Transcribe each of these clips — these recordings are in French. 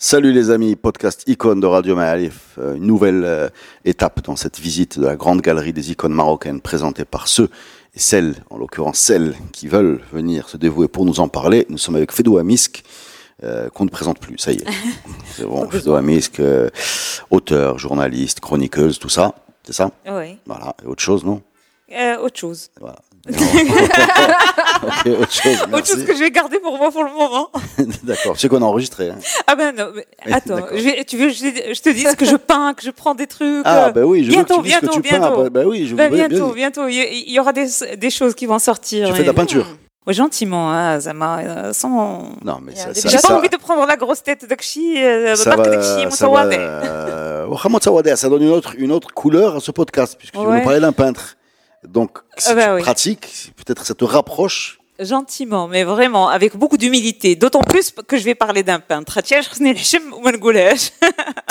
Salut les amis, podcast icône de Radio Maalif, euh, une nouvelle euh, étape dans cette visite de la grande galerie des icônes marocaines présentée par ceux et celles, en l'occurrence celles qui veulent venir se dévouer pour nous en parler. Nous sommes avec Fedoua Misk, euh, qu'on ne présente plus, ça y est. C'est bon, Fedoua Misk, euh, auteur, journaliste, chroniqueuse, tout ça, c'est ça? Oui. Voilà, et autre chose, non? Euh, autre chose. Voilà. ok, autre chose, Autre merci. chose que je vais garder pour moi pour le moment. D'accord, tu sais qu'on a enregistré. Hein. Ah ben non, mais attends, je vais- tu veux que je, je te dise que je peins, que je prends des trucs. Ah, bah oui, je bientôt, veux que tu bientôt, que tu peins. bientôt. Bah, bah oui, je Ben, veux bien- bientôt, bientôt. Il y- aura des, des choses qui vont sortir. Tu fais de la peinture Ouais, gentiment, hein, Zama, euh, sans... Non, mais ça, J'ai ça, pas envie de prendre la grosse tête d'Akshi, euh, ça va, d'Akshi, ça va, euh, ça donne une autre, une autre couleur à ce podcast, puisque tu Ouais. nous parler d'un peintre. Donc, si Ah bah tu oui. pratiques, peut-être ça te rapproche. Gentiment, mais vraiment, avec beaucoup d'humilité. D'autant plus que je vais parler d'un peintre.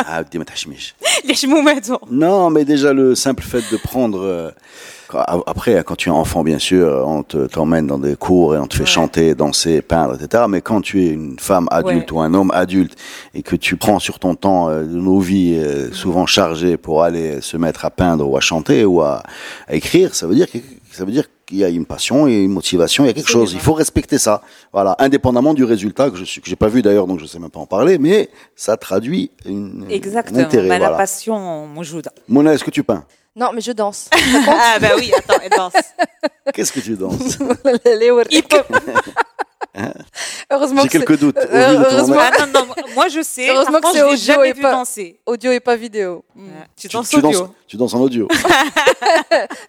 Ah, Madon. Non, mais déjà le simple fait de prendre. Euh, après, quand tu es enfant, bien sûr, on te t'emmène dans des cours et on te fait Ouais. chanter, danser, peindre, etc. Mais quand tu es une femme adulte Ouais. ou un homme adulte et que tu prends sur ton temps euh, de nos vies euh, souvent chargées pour aller se mettre à peindre ou à chanter ou à, à écrire, ça veut dire que ça veut dire qu'il y a une passion et une motivation, il y a quelque chose. Il faut respecter ça. Voilà, indépendamment du résultat que je suis que j'ai pas vu d'ailleurs, donc je sais même pas en parler, mais ça traduit une, un Exactement. intérêt. Mais la Voilà. passion, Mojouda. Mona, est-ce que tu peins? Non, mais je danse. Ah, bah oui, attends, elle danse. Qu'est-ce que tu danses? Hip-hop. Heureusement J'ai que c'est quelques doutes. Euh, heureusement- Ah non, non, moi je sais. Heureusement Par que contre, c'est audio jamais et vu pas- danser. audio et pas vidéo. Mm. Ouais. Tu tu, danses tu audio. danses, tu danses en audio.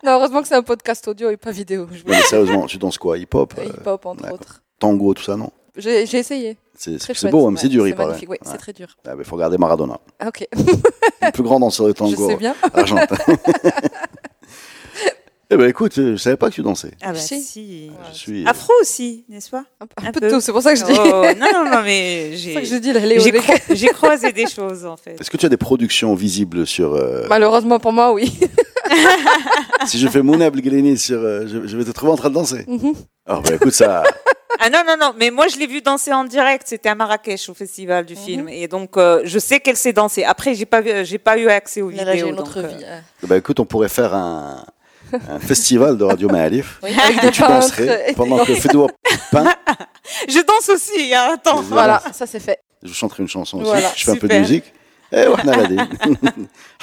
Non, heureusement que c'est un podcast audio et pas vidéo. Je Non, mais sérieusement, tu danses quoi? Hip-hop euh, Hip-hop, entre d'accord. autre. Tango, tout ça, non? J'ai essayé. C'est c'est beau, hein, mais c'est Ouais, dur, il paraît. oui, Ouais. c'est très dur. Ah, mais faut regarder Maradona, Ah, ok, le plus grand danseur de je tango sais bien. argentin. eh ben écoute, euh, je savais pas que tu dansais. Ah bah Si. si. Je suis. Afro aussi, n'est-ce pas? Un, un Un peu peu. de tout, c'est pour ça que je dis. Oh, Non, non, non, mais C'est je j'ai j'ai croisé des choses en fait. Est-ce que tu as des productions visibles sur euh, Malheureusement pour moi, oui. Si je fais sur, euh, je, je vais te trouver en train de danser. Mhm. Alors bah écoute ça. Ah non, non, non, mais moi je l'ai vu danser en direct, c'était à Marrakech au festival du film. Et donc euh, je sais qu'elle sait danser. Après, j'ai pas, vu- j'ai pas eu accès aux Mais là, j'ai vidéos. une autre donc, euh, vie. bah écoute, on pourrait faire un, un festival de Radio Maalif. Oui, avec des Tu danserais pendant que Fedoua peint. Je danse aussi, hein, attends. Voilà, ça c'est fait. Je chanterai une chanson aussi. Voilà, je fais un peu de musique. A la dit.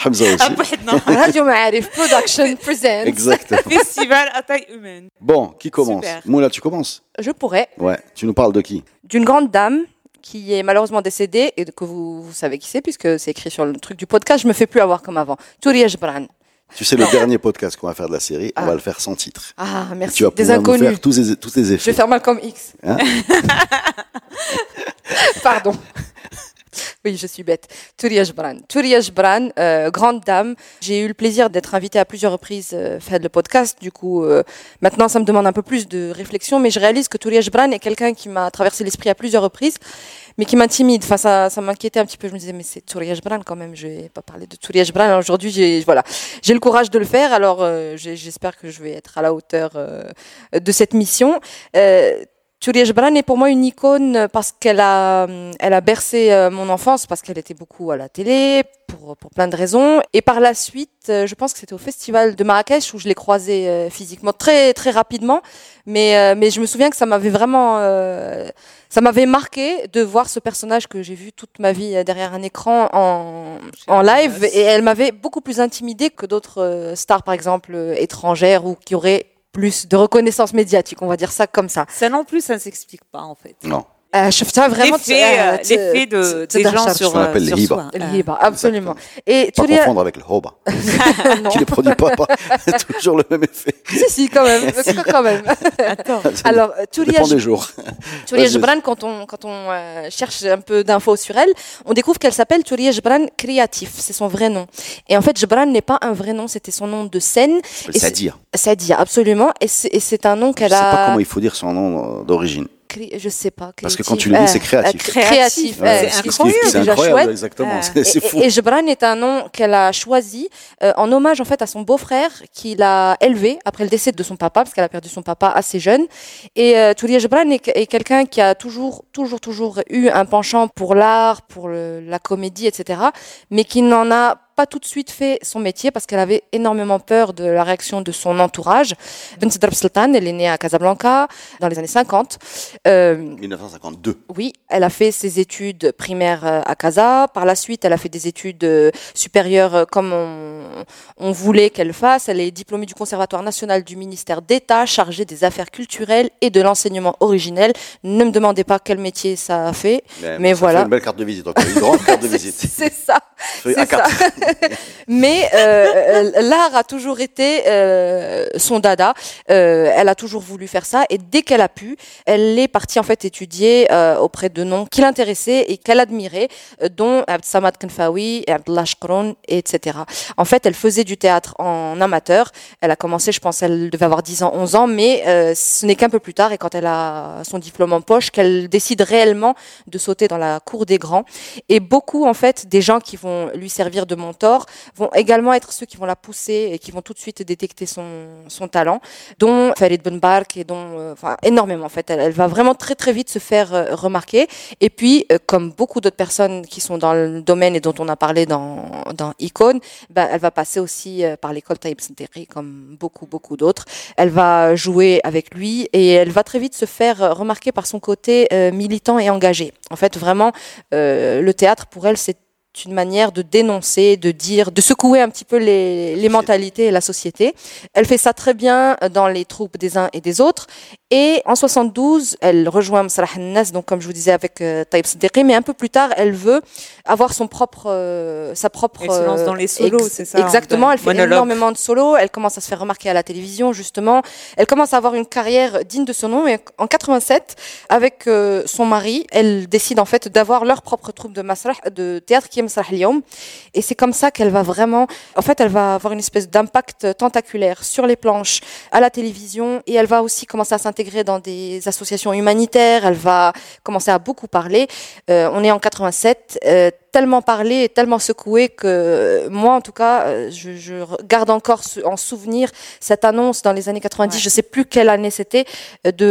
Hamza aussi. Après, non. Radio Ma'arif Production presents. Exactement. Festival à taille humaine. Bon, qui commence? Super. Moula, tu commences? Je pourrais, Ouais. Tu nous parles de qui? D'une grande dame qui est malheureusement décédée et que vous, vous savez qui c'est puisque c'est écrit sur le truc du podcast. Je me fais plus avoir comme avant. Touria Jebran. Tu sais, le dernier podcast qu'on va faire de la série, on Ah. va le faire sans titre. Ah, Et merci. tu vas Des pouvoir nous inconnus. faire tous les, tous les Je vais effets. faire Malcolm X. Hein? Pardon. Oui, je suis bête. Touria Jebran. Touria Jebran, euh, grande dame. J'ai eu le plaisir d'être invitée à plusieurs reprises euh, faire le podcast. Du coup, euh, maintenant, ça me demande un peu plus de réflexion, mais je réalise que Touria Jebran est quelqu'un qui m'a traversé l'esprit à plusieurs reprises, mais qui m'intimide. Enfin, ça, ça m'inquiétait un petit peu. Je me disais, mais c'est Touria Jebran quand même. Je vais pas parler de Touria. Alors Aujourd'hui, j'ai, voilà, j'ai le courage de le faire. Alors, euh, j'espère que je vais être à la hauteur euh, de cette mission. Euh, Touria Jebran est pour moi une icône parce qu'elle a, hum, elle a bercé euh, mon enfance parce qu'elle était beaucoup à la télé pour, pour plein de raisons. Et par la suite, euh, je pense que c'était au festival de Marrakech où je l'ai croisée euh, physiquement très très rapidement. Mais euh, mais je me souviens que ça m'avait vraiment, euh, ça m'avait marqué de voir ce personnage que j'ai vu toute ma vie euh, derrière un écran en en live. Et elle m'avait beaucoup plus intimidée que d'autres euh, stars, par exemple euh, étrangères ou qui auraient plus de reconnaissance médiatique. On va dire ça comme ça. Ça non plus, ça ne s'explique pas en fait. Non. Euh, شفتها vraiment L'effet euh, ت- l'effet de, ت- des gens تدهشر. Ce sur, qu'on appelle euh, sur les soi. hibas. Euh, الهبة absolument et Pas Touria confondre avec le hoba, non qui ne produit pas, pas toujours le même effet. si si quand même quand même Attends. alors euh, Ça Touria dépend des jours. Touria Vas-y. Jebran, quand on, quand on euh, cherche un peu d'infos sur elle, on découvre qu'elle s'appelle Touria Jebran Créatif. C'est son vrai nom. Et en fait, Jebran n'est pas un vrai nom, c'était son nom de scène. Et C'est à c'est- dire. Sadia, absolument. Et c'est et c'est un nom Je qu'elle sais pas a. comment il faut dire son nom euh, d'origine. Je sais pas. Parce que quand tu le dis, c'est créatif. créatif. Ouais, euh, c'est incroyable. C'est incroyable, chouette. exactement. C'est fou. Et, et Jebran est un nom qu'elle a choisi euh, en hommage en fait à son beau-frère qui l'a élevé après le décès de son papa parce qu'elle a perdu son papa assez jeune. Et euh, Touria Jebran est, est quelqu'un qui a toujours, toujours, toujours eu un penchant pour l'art, pour le- la comédie, etc. Mais qui n'en a pas tout de suite fait son métier parce qu'elle avait énormément peur de la réaction de son entourage. Bint Darb Sultan, elle est née à Casablanca dans les années 50. Euh, 1952. oui, elle a fait ses études primaires euh, à Casa. Par la suite, elle a fait des études euh, supérieures euh, comme on, on voulait qu'elle fasse. Elle est diplômée du Conservatoire national du ministère d'État, chargée des affaires culturelles et de l'enseignement originel. Ne me demandez pas quel métier ça a fait. Mais ça voilà. fait une belle carte de visite, encore une grande carte de visite. C'est ça. Feuille c'est A4. Mais euh, euh, l'art a toujours été euh, son dada. Euh, elle a toujours voulu faire ça et dès qu'elle a pu, elle est partie en fait étudier euh, auprès de noms qui l'intéressaient et qu'elle admirait, euh, dont Abd Samad Kenfaoui Abdullah Shkroun, etc. En fait, elle faisait du théâtre en amateur. Elle a commencé, je pense, elle devait avoir 10 ans, 11 ans, mais ce n'est qu'un peu plus tard et quand elle a son diplôme en poche qu'elle décide réellement de sauter dans la cour des grands. Et beaucoup, en fait, des gens qui vont lui servir de vont également être ceux qui vont la pousser et qui vont tout de suite détecter son, talent, dont Farid Ben Bark et dont, euh, énormément, en fait. Elle, va vraiment très, très vite se faire euh, remarquer. Et puis, euh, comme beaucoup d'autres personnes qui sont dans le domaine et dont on a parlé dans, dans Icône, ben, elle va passer aussi euh, par l'école Taïb Sinteri, comme beaucoup, beaucoup d'autres. Elle va jouer avec lui et elle va très vite se faire remarquer par son côté militant et engagé. En fait, vraiment, le théâtre, pour elle, c'est une manière de dénoncer, de dire, de secouer un petit peu les, les mentalités et la société. Elle fait ça très bien dans les troupes des uns et des autres. Et en 72, elle rejoint Msrah Nas, donc comme je vous disais avec euh, Taïb Siddiqui, mais un peu plus tard, elle veut avoir son propre, euh, sa propre. Elle se lance euh, dans les solos, ex- c'est ça, Exactement, en elle fait monologue. énormément de solos. Elle commence à se faire remarquer à la télévision, justement. Elle commence à avoir une carrière digne de son nom. Et en 87, avec euh, son mari, elle décide en fait d'avoir leur propre troupe de masrah, de théâtre qui est Et c'est comme ça qu'elle va vraiment, en fait, elle va avoir une espèce d'impact tentaculaire sur les planches, à la télévision, et elle va aussi commencer à s'intégrer dans des associations humanitaires. Elle va commencer à beaucoup parler. Euh, on est en 87. euh, tellement parlé et tellement secoué que euh, moi en tout cas euh, je, je garde encore en souvenir cette annonce dans les années 90 Ouais. je sais plus quelle année c'était euh, de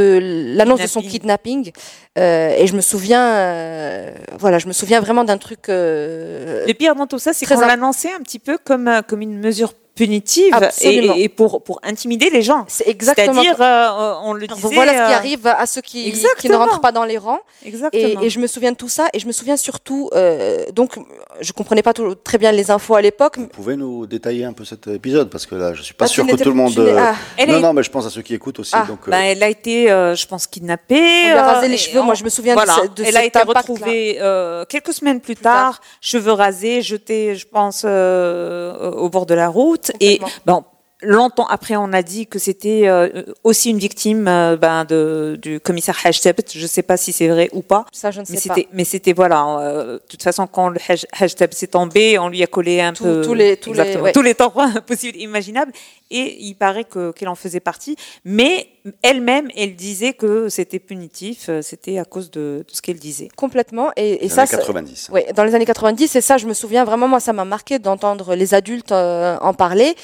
l'annonce de son Kidnapping. Euh, et je me souviens euh, voilà je me souviens vraiment d'un truc euh, Le pire dans tout ça, c'est qu'on l'annonçait un petit peu comme, comme une mesure punitive et, et pour, pour intimider les gens. c'est exactement C'est-à-dire, euh, on le disait. voilà ce qui euh, arrive à ceux qui, qui ne rentrent pas dans les rangs Exactement. Et, et je me souviens de tout ça, et je me souviens surtout, euh, donc je comprenais pas tout- très bien les infos à l'époque. Vous pouvez nous détailler un peu cet épisode Parce que là, je suis pas Ah, sûr que tout le monde. euh, ah, non, non, mais je pense à ceux qui écoutent aussi. Ah, donc, euh, Ben, elle a été, euh, je pense, kidnappée. On lui a rasé les cheveux. on- Moi, je me souviens de voilà. ce- de Elle a été retrouvée euh, quelques semaines plus, tard. tard, cheveux rasés, jetés, je pense, euh, au bord de la route. Et bon. Longtemps après, on a dit que c'était euh, aussi une victime euh, ben, de, du commissaire Hajtab. Je ne sais pas si c'est vrai ou pas. ça, je ne Mais sais pas. c'était, mais c'était voilà. euh, de toute façon, quand le Haj- Hajtab s'est tombé, on lui a collé un Tous- peu tous les- tous les- ouais. tous les tampons possibles, imaginables. Et il paraît que qu'elle en faisait partie. Mais elle-même, elle disait que c'était punitif. C'était à cause de, de ce qu'elle disait. Complètement. Et, et les ça, années ça- 90. Ouais, dans les années 90, et ça, je me souviens vraiment, moi, ça m'a marqué d'entendre les adultes euh, en parler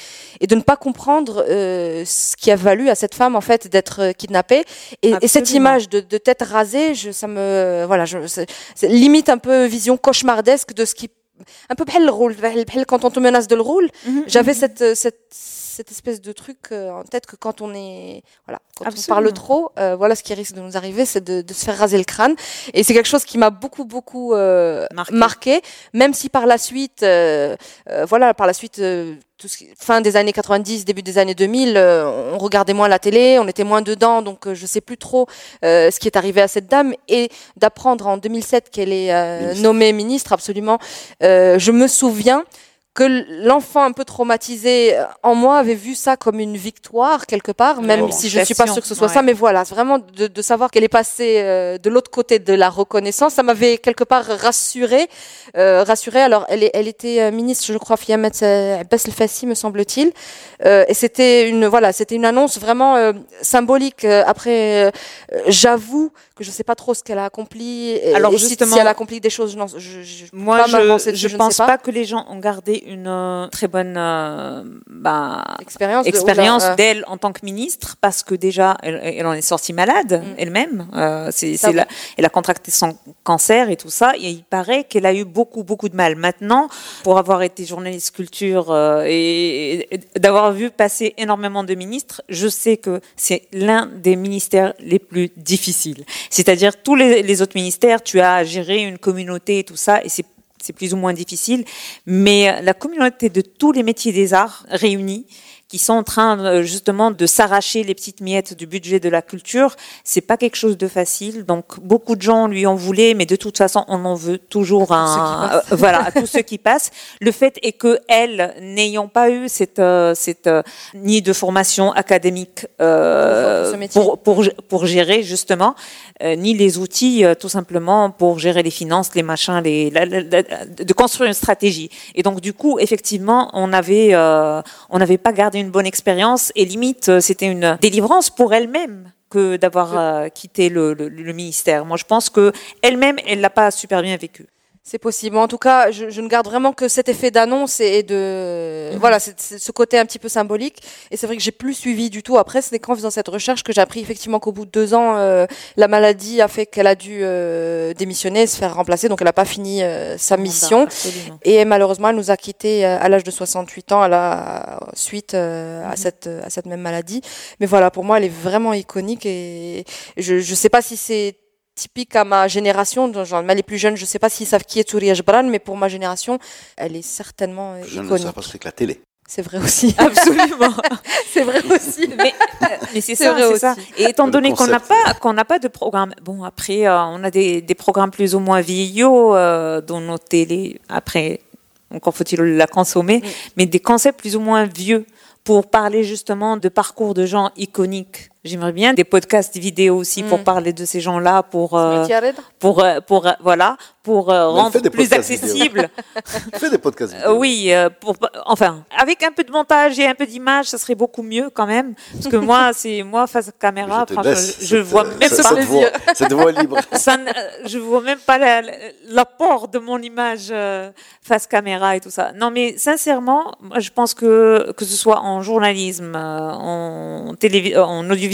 et de ne pas comprendre comprendre euh, ce qui a valu à cette femme en fait d'être euh, kidnappée. Et, cette image de, tête rasée, ça me euh, voilà, limite un peu vision cauchemardesque de ce qui un peu le rôle quand on te menace de le rôle, mhm. j'avais cette cette espèce de truc euh, en tête que quand on est, voilà, quand on parle trop, euh, voilà ce qui risque de nous arriver, c'est de, de se faire raser le crâne. Et c'est quelque chose qui m'a beaucoup, beaucoup euh, Marqué. marqué, même si par la suite, euh, euh, voilà, par la suite, euh, tout ce qui- fin des années 90, début des années 2000, euh, on regardait moins la télé, on était moins dedans, donc euh, je sais plus trop euh, ce qui est arrivé à cette dame. Et d'apprendre en 2007 qu'elle est euh, Ministre. nommée ministre, absolument, euh, je me souviens que l'enfant un peu traumatisé euh, en moi avait vu ça comme une victoire quelque part, même si je ne suis pas sûre que ce soit Ouais. ça, mais voilà, vraiment de, de savoir qu'elle est passée euh, de l'autre côté de la reconnaissance, ça m'avait quelque part rassurée. Euh, rassurée. Alors, elle, elle était euh, ministre, je crois, Fiamet Abbas me semble-t-il, Euh, et c'était une voilà, c'était une annonce vraiment euh, symbolique. Après, j'avoue que je sais pas trop ce qu'elle a accompli. Et, Alors, et justement- si, elle a accompli des choses, je, je, je, Moi, pas je je ne pense pas. que les gens ont gardé une euh, très bonne euh, bah, Expérience, euh, d'elle en tant que ministre parce que déjà elle, elle en est sortie malade Mm. elle-même. Euh, c'est, elle a contracté son cancer et tout ça et il paraît qu'elle a eu beaucoup beaucoup de mal. Maintenant, pour avoir été journaliste culture et, et d'avoir vu passer énormément de ministres, je sais que c'est l'un des ministères les plus difficiles. C'est-à-dire tous les, les autres ministères, tu as à gérer une communauté et tout ça et c'est c'est plus ou moins difficile, mais la communauté de tous les métiers des arts réunis, qui sont en train euh, justement de s'arracher les petites miettes du budget de la culture, c'est pas quelque chose de facile. Donc beaucoup de gens lui en voulaient, mais de toute façon on en veut toujours un, euh, voilà, à tous ceux qui passent. Le fait est que elle, n'ayant pas eu cette, euh, cette euh, ni de formation académique euh, Pour pour, pour gérer justement, ni les outils tout simplement pour gérer les finances, les machins, les la- la- la- de construire une stratégie. Et donc du coup, effectivement, on avait euh, on n'avait pas gardé une bonne expérience et limite euh, c'était une délivrance pour elle-même que d'avoir euh, quitté le, le, le ministère. Moi, je pense que elle-même, elle l'a pas super bien vécu. C'est possible. En tout cas, je, je ne garde vraiment que cet effet d'annonce et, de voilà, c'est c'est ce côté un petit peu symbolique. Et c'est vrai que j'ai plus suivi du tout. Après, c'est qu'en faisant cette recherche que j'ai appris effectivement qu'au bout de deux ans, euh, la maladie a fait qu'elle a dû euh, démissionner, se faire remplacer. Donc, elle n'a pas fini euh, sa mission. Absolument. Et malheureusement, elle nous a quittés euh, à l'âge de 68 ans à la suite euh, à cette à cette même maladie. Mais voilà, pour moi, elle est vraiment iconique et je je sais pas si c'est typique à ma génération, donc, genre, mais les plus jeunes, je sais pas s'ils savent qui est Touria Jbran, mais pour ma génération, elle est certainement euh, Je ne sais iconique. pas ce que c'est que la télé. C'est vrai aussi. Absolument. c'est vrai aussi. mais, euh, mais c'est ça, vrai c'est ça. aussi. Et étant donné qu'on n'a pas qu'on n'a pas de programme, bon après euh, on a des, des programmes plus ou moins vieillots euh, dans nos télés. Après, encore faut-il la consommer, Mm. mais des concepts plus ou moins vieux pour parler justement de parcours de gens iconiques. J'aimerais bien des podcasts vidéo aussi pour Mm. parler de ces gens-là, pour euh, raide. pour euh, pour euh, voilà, pour euh, Mais rendre des plus accessible. Fais des podcasts Euh, vidéo. oui, euh, pour, enfin, avec un peu de montage et un peu d'image, ça serait beaucoup mieux quand même. Parce que moi, c'est moi face à caméra, Je te franchement, laisse je, je cette, vois euh, même cette- pas. cette voix, cette voix libre. Ça ne- euh, je vois même pas la- la- l'apport de mon image euh, face caméra et tout ça. Non, mais sincèrement, je pense que que ce soit en journalisme, euh, en euh, en audiovisuel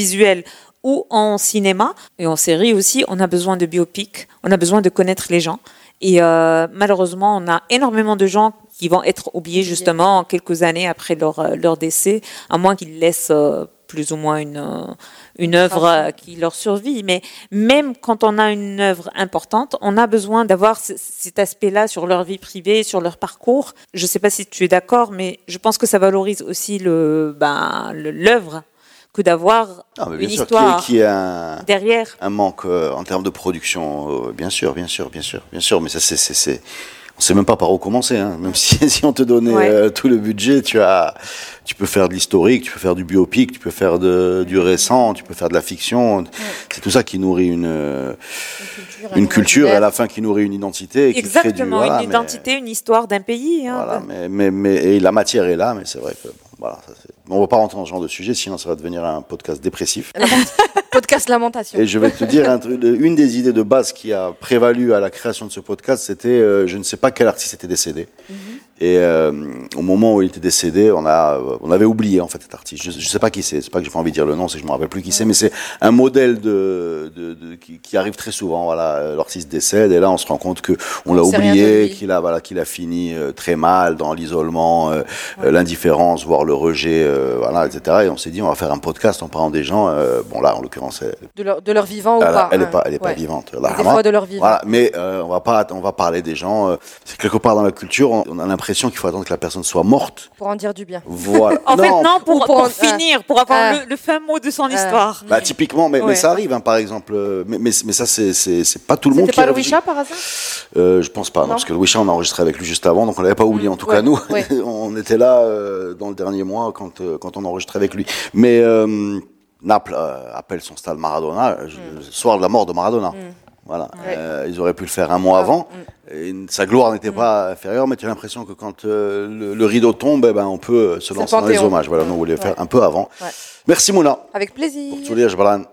ou en cinéma et en série aussi, on a besoin de biopics, on a besoin de connaître les gens. Et euh, malheureusement, on a énormément de gens qui vont être oubliés justement quelques années après leur, euh, leur décès, à moins qu'ils laissent euh, plus ou moins une, une œuvre qui leur survit. Mais même quand on a une œuvre importante, on a besoin d'avoir ce- cet aspect-là sur leur vie privée, sur leur parcours. Je ne sais pas si tu es d'accord, mais je pense que ça valorise aussi le ben, l'œuvre que d'avoir Ah, une sûr, histoire qu'il y ait un, derrière. un manque euh, en termes de production, euh, bien sûr, bien sûr, bien sûr, bien sûr, mais ça c'est, on sait même pas par où commencer, hein. même si, si on te donnait Ouais. euh, tout le budget, tu as, tu peux faire de l'historique, tu peux faire du biopic, tu peux faire de, du récent, tu peux faire de la fiction, c'est tout ça qui nourrit une, une culture et à la fin qui nourrit une identité, et qui crée du, Exactement, voilà, une mais- identité, une histoire d'un pays. hein. Voilà, mais, mais, mais et la matière est là, mais c'est vrai que bon, voilà, ça, on va pas rentrer dans ce genre de sujet, sinon ça va devenir un podcast dépressif. Podcast lamentation. Et je vais te dire un truc, une des idées de base qui a prévalu à la création de ce podcast, c'était, euh, je ne sais pas quel artiste était décédé. Et euh, au moment où il était décédé, on a, on avait oublié en fait cet artiste. Je, je sais pas qui c'est. C'est pas que j'ai pas envie de dire le nom, c'est que je me rappelle plus qui c'est, mais c'est un modèle de, de, de qui, qui arrive très souvent. Voilà, l'artiste décède et là on se rend compte que on l'a On oublié, qu'il a voilà, qu'il a fini euh, très mal dans l'isolement, euh, euh, l'indifférence, voire le rejet, euh, voilà, etc. Et on s'est dit on va faire un podcast en parlant des gens. euh, bon là, en l'occurrence, elle, De leur, de leur vivant ou elle, pas elle est hein. pas, elle est pas vivante. Des Là, fois de leur vivant. voilà, mais euh, on va pas, on va parler des gens. euh, c'est quelque part dans la culture, on, on a l'impression qu'il faut attendre que la personne soit morte. Pour en dire du bien. Voilà. En fait, non, pour, Ou pour pour en- finir, pour avoir Ah. le, le fin mot de son Ah. histoire. Bah, typiquement, mais, mais ça arrive, hein, par exemple. euh, Mais, mais, mais ça, c'est, c'est, c'est pas tout le monde C'était pas. Wisha par hasard? Euh, je pense pas, non, parce que le Wisha, on a enregistré avec lui juste avant, donc on l'avait pas oublié. En tout Ouais, cas, nous, on était là dans le dernier mois quand, quand on enregistrait avec lui. Mais euh, Naples euh, appelle son stade Maradona euh, je- le soir de la mort de Maradona. Voilà. Mm. Ouais. Euh, ils auraient pu le faire un mois Ah, avant. mm. Et sa gloire n'était pas inférieure, mais tu as l'impression que quand euh, le, le rideau tombe, eh ben, on peut se lancer dans les hommages. Voilà, nous, on voulait le faire Ouais. un peu avant. Ouais. Merci Mouna. Avec plaisir. Pour Toulia Jbran.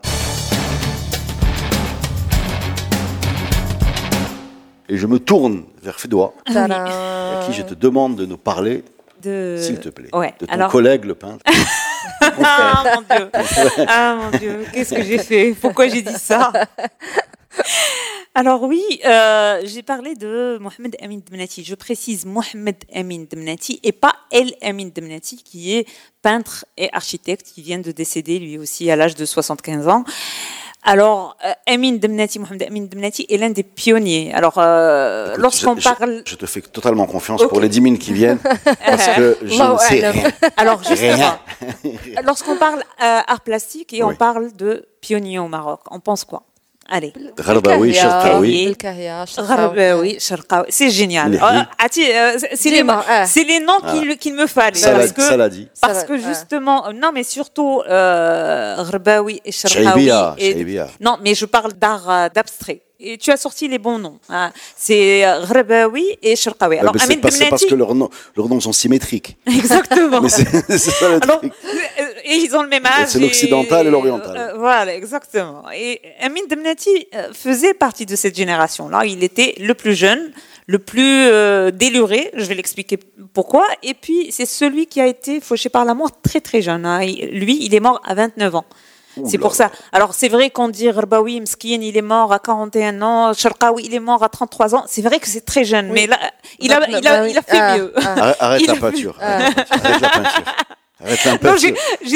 Et je me tourne vers Fédois, à qui je te demande de nous parler, s'il te plaît, Ouais. de ton Alors, collègue le peintre. Ah mon Dieu. Ah mon Dieu. Qu'est-ce que j'ai fait? Pourquoi j'ai dit ça? Alors oui, euh, j'ai parlé de Mohamed Amin Dmenati. Je précise Mohamed Amin Dmenati et pas El Amin Dmenati qui est peintre et architecte qui vient de décéder lui aussi à l'âge de 75 ans. Alors, euh, Amin Dmenati, Mohamed Amin Dmenati est l'un des pionniers. Alors, euh, lorsqu'on je- parle... Je te fais totalement confiance pour les 10 000 qui viennent, parce que je ne sais rien. Alors justement, lorsqu'on parle euh, art plastique et on parle de pionniers au Maroc, on pense quoi? Allez. Cherkaoui. Gharbaoui, Sharqawi, c'est génial. Euh, euh, c'est- les, Dis-moi, c'est les noms qu'il qu'il me fallait. Parce que, ça l'a dit. parce que justement, non mais surtout, euh, Gharbaoui et Shaibia. Non, mais je parle d'art euh, d'abstrait. Et tu as sorti les bons noms. hein. C'est euh, Gharbaoui et Sharqawi. Alors, c'est Amin pas- c'est parce que leurs noms, leurs noms sont symétriques. Exactement. Mais c'est ça le truc. Euh, et ils ont le même âge. C'est l'occidental et l'oriental. euh, voilà, exactement. Et Amin Demnati euh, faisait partie de cette génération-là. Il était le plus jeune, le plus euh, déluré. Je vais l'expliquer pourquoi. Et puis, c'est celui qui a été fauché par la mort très très jeune. hein. Il- Lui, il est mort à 29 ans. C'est pour ça. Alors, c'est vrai qu'on dit Rbaoui Mskin, il est mort à 41 ans, Sharqawi, il est mort à 33 ans. C'est vrai que c'est très jeune, Oui. mais là, il a, Bah, il a, bah il a fait Ah, mieux. ah. Arrête, la peinture. Arrête la peinture. Arrête la Non, Non,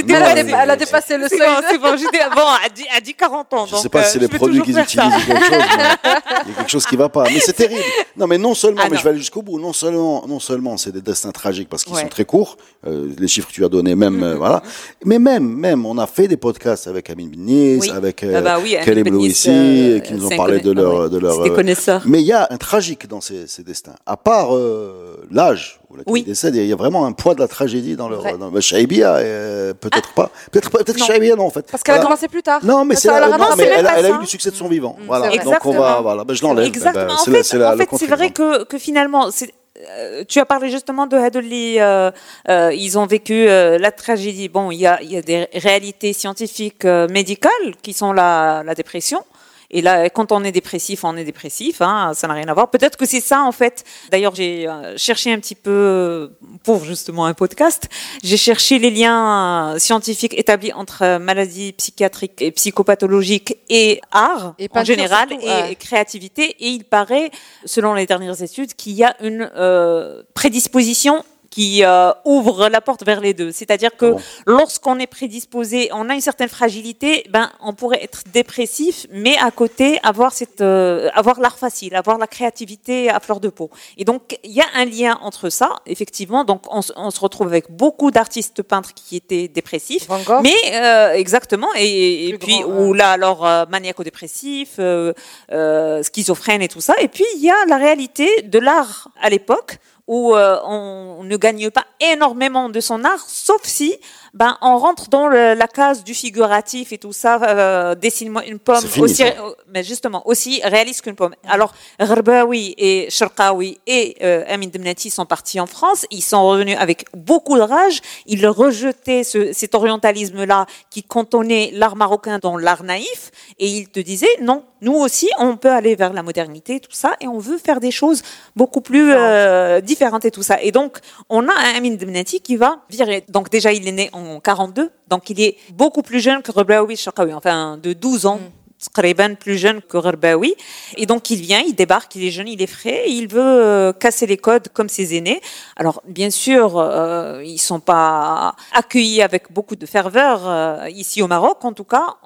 Elle a, elle dépassé le seuil. bon, c'est bon, j'étais bon, à 10, à 10 40 ans. Je donc, sais pas euh, si c'est les produits qu'ils utilisent ou quelque chose. Il y a quelque chose qui va pas. Mais c'est terrible. Non, mais non seulement, Ah, mais non. je vais aller jusqu'au bout. Non seulement, non seulement, c'est des destins tragiques parce qu'ils Ouais. sont très courts. euh, les chiffres que tu as donnés, même, euh, voilà. Mais même, même, on a fait des podcasts avec Amin Binis, Oui. avec Ah bah oui, Louissi, euh, qui nous ont parlé de leur, ah ouais. de leur. Des euh, connaisseurs. Mais il y a un tragique dans ces, ces destins. À part euh, l'âge où Oui. il y a vraiment un poids de la tragédie dans leur. Dans, bah, Shaibia, euh, peut-être pas. Peut-être pas. Peut-être Non. Shaibia, non, en fait. Parce qu'elle a commencé plus tard. Non, mais c'est elle non, mais elle, a- elle eu du succès de son vivant. Mm, Voilà. Donc on va, Exactement. voilà, ben, je l'enlève. Exactement. Ben, en fait, c'est vrai que, que finalement, euh, tu as parlé justement de Hadoli. euh, euh, ils ont vécu la tragédie. Bon, il y a, il y a des réalités scientifiques, médicales, qui sont la, la dépression. Et là, quand on est dépressif, on est dépressif. Hein, ça n'a rien à voir. Peut-être que c'est ça, en fait. D'ailleurs, j'ai euh, cherché un petit peu euh, pour justement un podcast. J'ai cherché les liens euh, scientifiques établis entre maladies psychiatriques et psychopathologiques et art Et en général surtout, et, ouais. créativité. Et il paraît, selon les dernières études, qu'il y a une euh, prédisposition qui euh, ouvre la porte vers les deux. C'est-à-dire que Ah bon lorsqu'on est prédisposé, on a une certaine fragilité, ben on pourrait être dépressif, mais à côté avoir cette, euh, avoir l'art facile, avoir la créativité à fleur de peau. Et donc il y a un lien entre ça, effectivement. Donc on, se- on se retrouve avec beaucoup d'artistes peintres qui étaient dépressifs. Van Gogh. Mais euh, exactement, et, puis grand, ou là alors euh, maniaco-dépressif, euh, euh, schizophrène et tout ça. Et puis il y a la réalité de l'art à l'époque où euh, on ne gagne pas énormément de son art, sauf si ben on rentre dans le- la case du figuratif et tout ça. Euh, Dessine-moi une pomme fini, aussi, euh, mais justement aussi réaliste qu'une pomme. Alors Gharbaoui et Sharqawi et euh, Amin Demnati sont partis en France. Ils sont revenus avec beaucoup de rage. Ils rejetaient ce, cet orientalisme-là qui cantonnait l'art marocain dans l'art naïf et ils te disaient non, nous aussi, on peut aller vers la modernité, tout ça, et on veut faire des choses beaucoup plus euh, différentes et tout ça. Et donc, on a un Amin Debnati qui va virer. Donc déjà, il est né en 42, donc il est beaucoup plus jeune que Reblaoui Shakawi, enfin de 12 ans. Mm. plus jeune que Reblaoui. Et donc il vient, il débarque, il est jeune, il est frais, il veut euh, casser les codes comme ses aînés. Alors bien sûr, euh, ils sont pas accueillis avec beaucoup de ferveur euh, ici au Maroc, en tout cas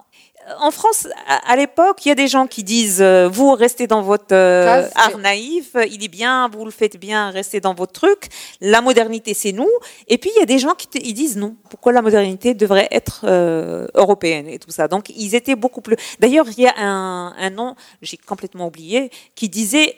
en France, à, l'époque, il y a des gens qui disent euh, vous restez dans votre euh, art naïf, il est bien, vous le faites bien, restez dans votre truc. La modernité, c'est nous. Et puis il y a des gens qui ils disent non. Pourquoi la modernité devrait être euh, européenne et tout ça? Donc ils étaient beaucoup plus. D'ailleurs, il y a un, un nom, j'ai complètement oublié, qui disait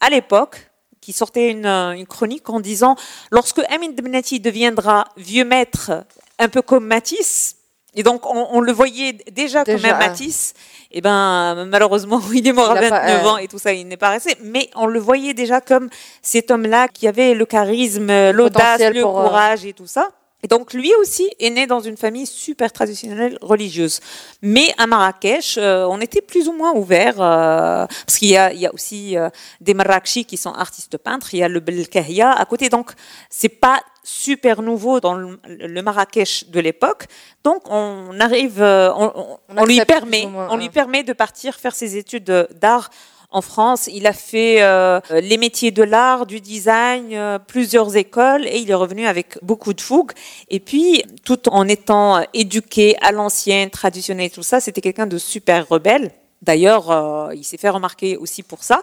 à l'époque qui sortait une, une, chronique en disant lorsque Amin deviendra vieux maître, un peu comme Matisse et donc, on, le voyait déjà, comme un Matisse. Et eh ben, malheureusement, il est mort à 29 ans et tout ça, il n'est pas resté. Mais on le voyait déjà comme cet homme-là qui avait le charisme, l'audace, le euh, courage et tout ça. Et donc lui aussi est né dans une famille super traditionnelle religieuse. Mais à Marrakech, euh, on était plus ou moins ouvert euh, parce qu'il y a, il y a aussi euh, des Marrakechis qui sont artistes peintres. Il y a le Belkahia à côté, donc c'est pas super nouveau dans le, Marrakech de l'époque. Donc on arrive, on, on lui permet, on lui permet de partir faire ses études d'art en France. Il a fait euh, les métiers de l'art, du design, euh, plusieurs écoles et il est revenu avec beaucoup de fougue. Et puis, tout en étant éduqué à l'ancienne, traditionnel, tout ça, c'était quelqu'un de super rebelle. D'ailleurs, euh, il s'est fait remarquer aussi pour ça.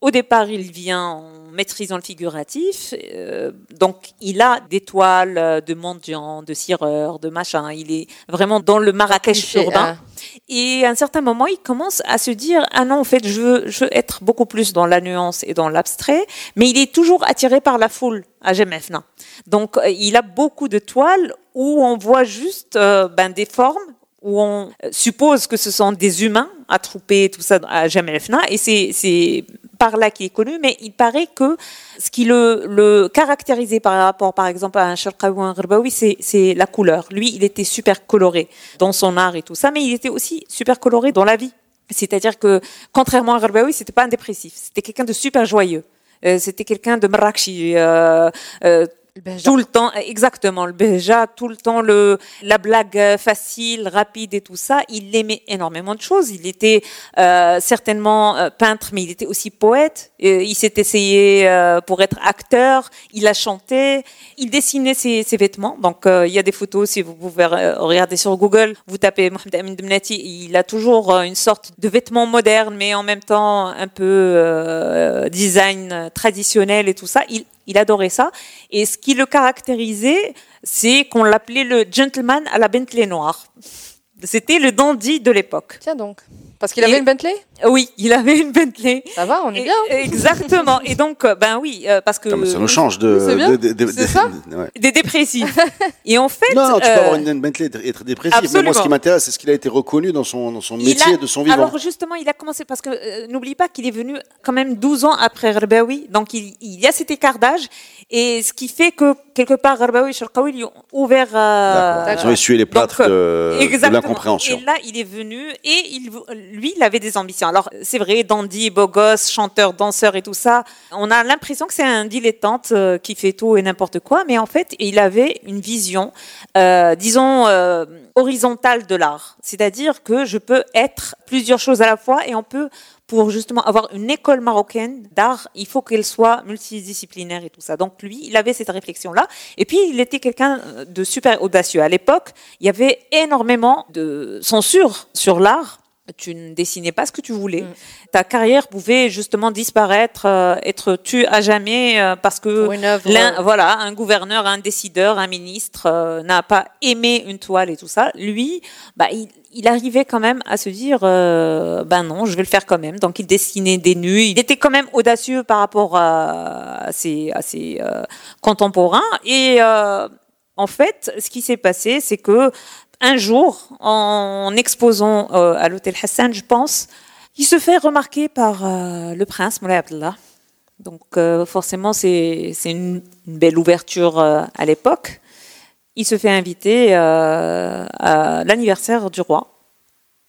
Au départ, il vient en maîtrisant le figuratif, euh, donc il a des toiles de mendiants, de cireurs, de machin. Il est vraiment dans le Marrakech urbain. Et à un certain moment, il commence à se dire ah non, en fait, je veux, je veux être beaucoup plus dans la nuance et dans l'abstrait, mais il est toujours attiré par la foule à Gemefna. Donc, euh, il a beaucoup de toiles où on voit juste euh, ben, des formes où on suppose que ce sont des humains attroupés, tout ça, à Jamelfna, et c'est par là qu'il est connu, mais il paraît que ce qui le, le caractérisait par rapport, par exemple, à un Sharqawi ou un c'est la couleur. Lui, il était super coloré dans son art et tout ça, mais il était aussi super coloré dans la vie. C'est-à-dire que, contrairement à Gharbawi, c'était pas un dépressif, c'était quelqu'un de super joyeux. Euh, c'était quelqu'un de Marrakchi, euh, euh, tout le temps, exactement, le béja, tout le temps le la blague facile, rapide et tout ça. Il aimait énormément de choses. Il était euh, certainement euh, peintre, mais il était aussi poète. il s'est essayé euh, pour être acteur. Il a chanté. Il dessinait ses, ses vêtements. Donc il y a des photos si vous pouvez regarder sur Google. Vous tapez Mohamed Amin. Il a toujours une sorte de vêtements modernes, mais en même temps un peu design traditionnel et tout ça. Il adorait ça. Et ce qui le caractérisait, c'est qu'on l'appelait le gentleman à la Bentley noire. C'était le dandy de l'époque. Tiens donc. Parce qu'il avait une Bentley? Oui, il avait une Bentley. Ça va, on est bien. Exactement. Et donc, euh, ben oui, euh, parce que. ça nous change de. C'est ça Des dépressifs. Et en fait. Non, tu peux avoir une Bentley et être dépressif. Mais moi, ce qui m'intéresse, c'est ce qu'il a été reconnu dans son, dans son métier, de son vivant. Alors, justement, il a commencé. Parce que euh, n'oublie pas qu'il est venu quand même 12 ans après Rbaoui. Donc, il, il, y a cet écart d'âge. Et ce qui fait que, quelque part, Rbaoui et Sharqawi lui ont ouvert. Ils ont essuyé les plâtres de, de l'incompréhension. Et là, il est venu et il lui, il avait des ambitions. Alors, c'est vrai, dandy, beau gosse, chanteur, danseur et tout ça. On a l'impression que c'est un dilettante euh, qui fait tout et n'importe quoi, mais en fait, il avait une vision, euh, disons, euh, horizontale de l'art. C'est-à-dire que je peux être plusieurs choses à la fois et on peut pour justement avoir une école marocaine d'art, il faut qu'elle soit multidisciplinaire et tout ça. Donc lui, il avait cette réflexion-là. Et puis, il était quelqu'un de super audacieux. À l'époque, il y avait énormément de censure sur l'art tu ne dessinais pas ce que tu voulais. Mm. Ta carrière pouvait justement disparaître, euh, être tue à jamais euh, parce que l'un, voilà, un gouverneur, un décideur, un ministre euh, n'a pas aimé une toile et tout ça. Lui, bah, il, il arrivait quand même à se dire, ben non, je vais le faire quand même. Donc il dessinait des nus. Il était quand même audacieux par rapport à, à ses, à ses contemporains et en fait, ce qui s'est passé, c'est que un jour, en exposant euh, à l'hôtel Hassan, je pense, il se fait remarquer par euh, le prince Moulay Abdallah. Donc euh, forcément, c'est une, belle ouverture à l'époque. Il se fait inviter à l'anniversaire du roi.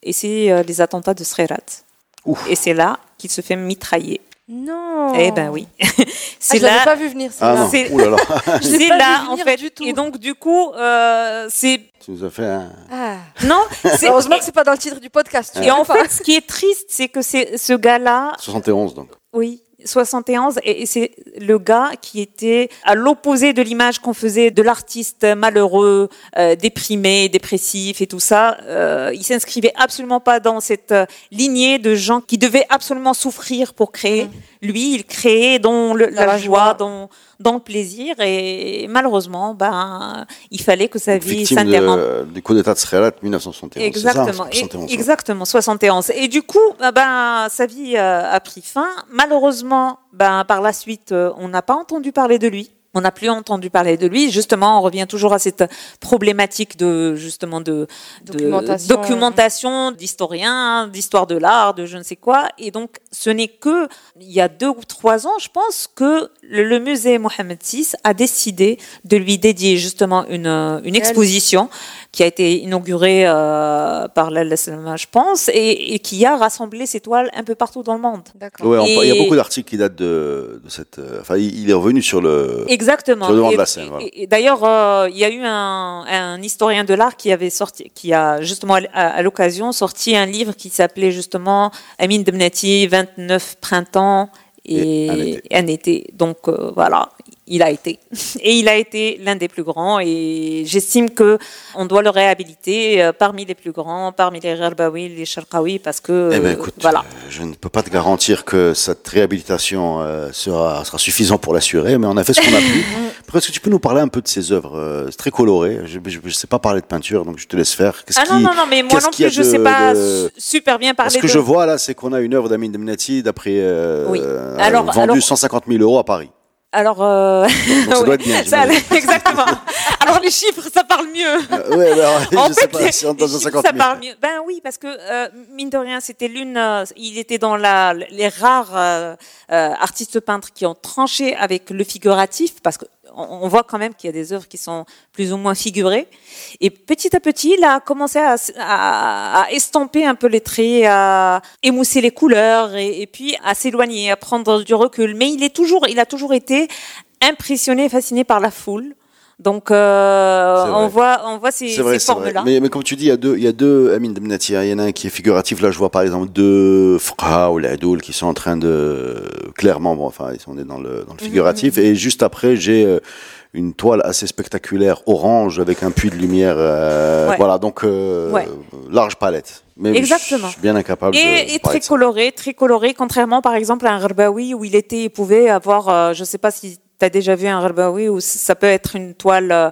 Et c'est les attentats de Srerat. Ouf. Et c'est là qu'il se fait mitrailler. Non. Eh ben oui. Ah, c'est je l'avais là. pas vu venir. Ah C'est- là là, Je l'ai C'est pas là, vu en venir fait. du tout. Et donc, du coup, euh, c'est. tu nous as fait un... Ah. Non. Heureusement que c'est pas dans le titre du podcast. Et en fait, ce qui est triste, c'est que c'est ce gars-là, 71 donc. oui, 71, et c'est le gars qui était à l'opposé de l'image qu'on faisait de l'artiste malheureux, euh, déprimé, dépressif et tout ça. Euh, il s'inscrivait absolument pas dans cette euh, lignée de gens qui devaient absolument souffrir pour créer. Lui, il créait dans le- la, la joie, joie. dans, dans le plaisir, et malheureusement, ben, il fallait que sa vie Victime s'interrompe. du coup d'état de Srelat 1971. Exactement, ça, Et- 71, ouais. exactement, 71. Et du coup, ah ben, sa vie euh, a pris fin. Malheureusement, ben, par la suite, euh, on n'a pas entendu parler de lui. On n'a plus entendu parler de lui. Justement, on revient toujours à cette problématique de justement de de- Documentation. documentation d'historiens, d'histoire de l'art, de je ne sais quoi. Et donc, ce n'est que il y a deux ou trois ans, je pense, que le, musée Mohamed VI a décidé de lui dédier justement une, une exposition qui a été inaugurée euh, par la Salama, je pense, et, et qui a rassemblé ses toiles un peu partout dans le monde. D'accord. Ouais, on- il y a beaucoup d'articles qui datent de, de cette. euh, Enfin, il est revenu sur le. Exactement. Sur le devant de la scène, voilà. et- et D'ailleurs, euh, il y a eu un, un historien de l'art qui avait sorti, qui a justement à, à l'occasion sorti un livre qui s'appelait justement Amin Demnati, 29 printemps et, Et un été. un été. Donc euh, voilà, il a été. Et il a été l'un des plus grands et j'estime que on doit le réhabiliter euh, parmi les plus grands, parmi les Gharbawi, les Sharqawi, parce que Eh ben, écoute, voilà. euh, je ne peux pas te garantir que cette réhabilitation euh, sera, sera suffisante pour l'assurer, mais on a fait ce qu'on a pu. Est-ce que tu peux nous parler un peu de ces œuvres C'est très coloré. Je ne sais pas parler de peinture, donc je te laisse faire. Qu'est-ce Ah non, qui- non, non, mais moi qu'est-ce non plus, je de- sais pas de- super bien parler Ce que de... je vois là, c'est qu'on a une œuvre d'Amin Demnati d'après euh, Oui. euh, Alors- vendue alors- 150 000 euros à Paris. Alors, euh... Donc ça doit ouais, être bien. ça- j'imagine. exactement. Alors les chiffres, ça parle mieux. Euh, ouais, alors, En je sais pas, les- c'est entre les chiffres, 150 ça 000. parle mieux. Ben oui, parce que euh, mine de rien, c'était l'une. euh, il était dans la, les rares euh, artistes peintres qui ont tranché avec le figuratif, parce que on voit quand même qu'il y a des œuvres qui sont plus ou moins figurées. Et petit à petit, il a commencé à, à- à estomper un peu les traits, à émousser les couleurs, et, et puis à s'éloigner, à prendre du recul. Mais il est toujours, il a toujours été impressionné, fasciné par la foule. Donc, euh, on voit, on voit ces, ces formes-là. Mais, mais comme tu dis, il y a deux, il y a deux Amin Demnati. Il y en a un qui est figuratif. Là, je vois par exemple deux Fqa ou Ladoul qui sont en train de clairement, bon, enfin, ils sont dans le, Mhm, dans le figuratif. Et juste après, j'ai euh, une toile assez spectaculaire, orange, avec un puits de lumière. euh, Ouais. Voilà, donc euh, Ouais. large palette. Mais Exactement. Je suis bien incapable de, Et, de et très coloré, très coloré, contrairement par exemple à un Gharbawi où il était, il pouvait avoir, euh, je sais pas si tu as déjà vu un Gharbawi où ça peut être une toile, euh,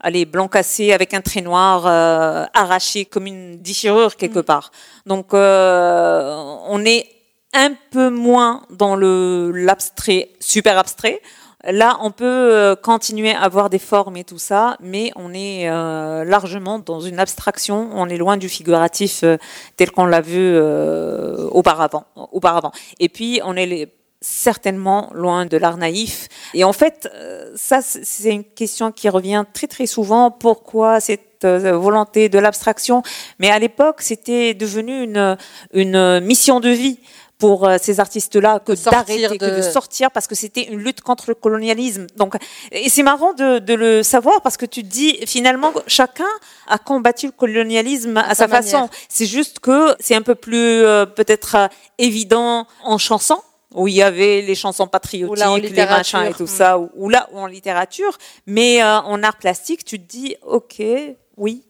allez, blanc cassé avec un trait noir euh, arraché comme une déchirure quelque part. Donc euh, on est un peu moins dans le l'abstrait, super abstrait. Là, on peut euh, continuer à avoir des formes et tout ça, mais on est euh, largement dans une abstraction. On est loin du figuratif euh, tel qu'on l'a vu euh, auparavant, auparavant. Et puis, on est les- certainement loin de l'art naïf. Et en fait, euh, ça, c'est- une question qui revient très très souvent. Pourquoi cette euh, volonté de l'abstraction? Mais à l'époque, c'était devenu une, une mission de vie pour euh, ces artistes-là que De d'arrêter, que de- de sortir parce que c'était une lutte contre le colonialisme. Donc, et c'est marrant de, de le savoir parce que tu te dis finalement chacun a combattu le colonialisme à, sa, façon. C'est juste que c'est un peu plus euh, peut-être euh, évident en chanson où il y avait les chansons patriotiques, Ou là, en les littérature. machins et tout ça, ou, ou là ou en littérature, mais euh, en art plastique, tu te dis ok, oui.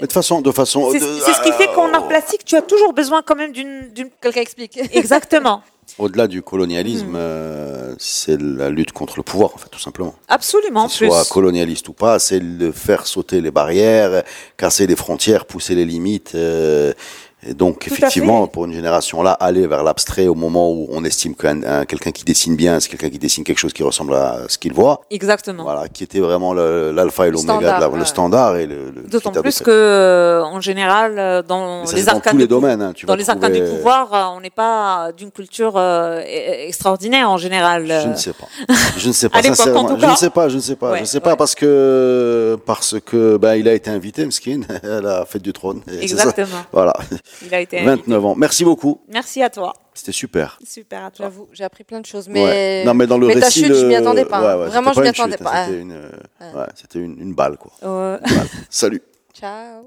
Mais de façon, de façon. C'est ce qui fait qu'en euh, art plastique, tu as toujours besoin quand même d'une d'une- Quelqu'un explique. exactement. Au-delà du colonialisme, euh, c'est la lutte contre le pouvoir, en fait, tout simplement. Absolument. qu'il plus. soit colonialiste ou pas, c'est de faire sauter les barrières, casser les frontières, pousser les limites. euh, et donc, Tout effectivement, pour une génération là, aller vers l'abstrait au moment où on estime qu'un un- quelqu'un qui dessine bien, c'est quelqu'un qui dessine quelque chose qui ressemble à ce qu'il voit. Exactement. Voilà, qui était vraiment le- l'alpha et l'oméga, le ouais. standard et le. le D'autant plus que, euh, en général, euh, dans les arcanes les domaines. hein, dans les arcanes du pouvoir, euh, on n'est pas d'une culture euh, e- extraordinaire en général. Je ne sais pas. Je ne sais pas. Sincèrement. Je ne sais pas. Je ne sais pas. Ouais, je ne sais pas ouais. parce que parce que ben il a été invité, Mskin, à la fête du trône. Exactement. Voilà. Il a été invité. 29 ans. Merci beaucoup. Merci à toi. C'était super. Super à toi. J'avoue, j'ai appris plein de choses. Ouais. Mais, Non, mais dans le mais ta récit, chute, le- je m'y attendais pas. Ouais, ouais, Vraiment, c'était je m'y pas attendais chute, pas. C'était une, euh, ouais, c'était une, une balle, quoi. Euh, Une balle. Salut. Ciao.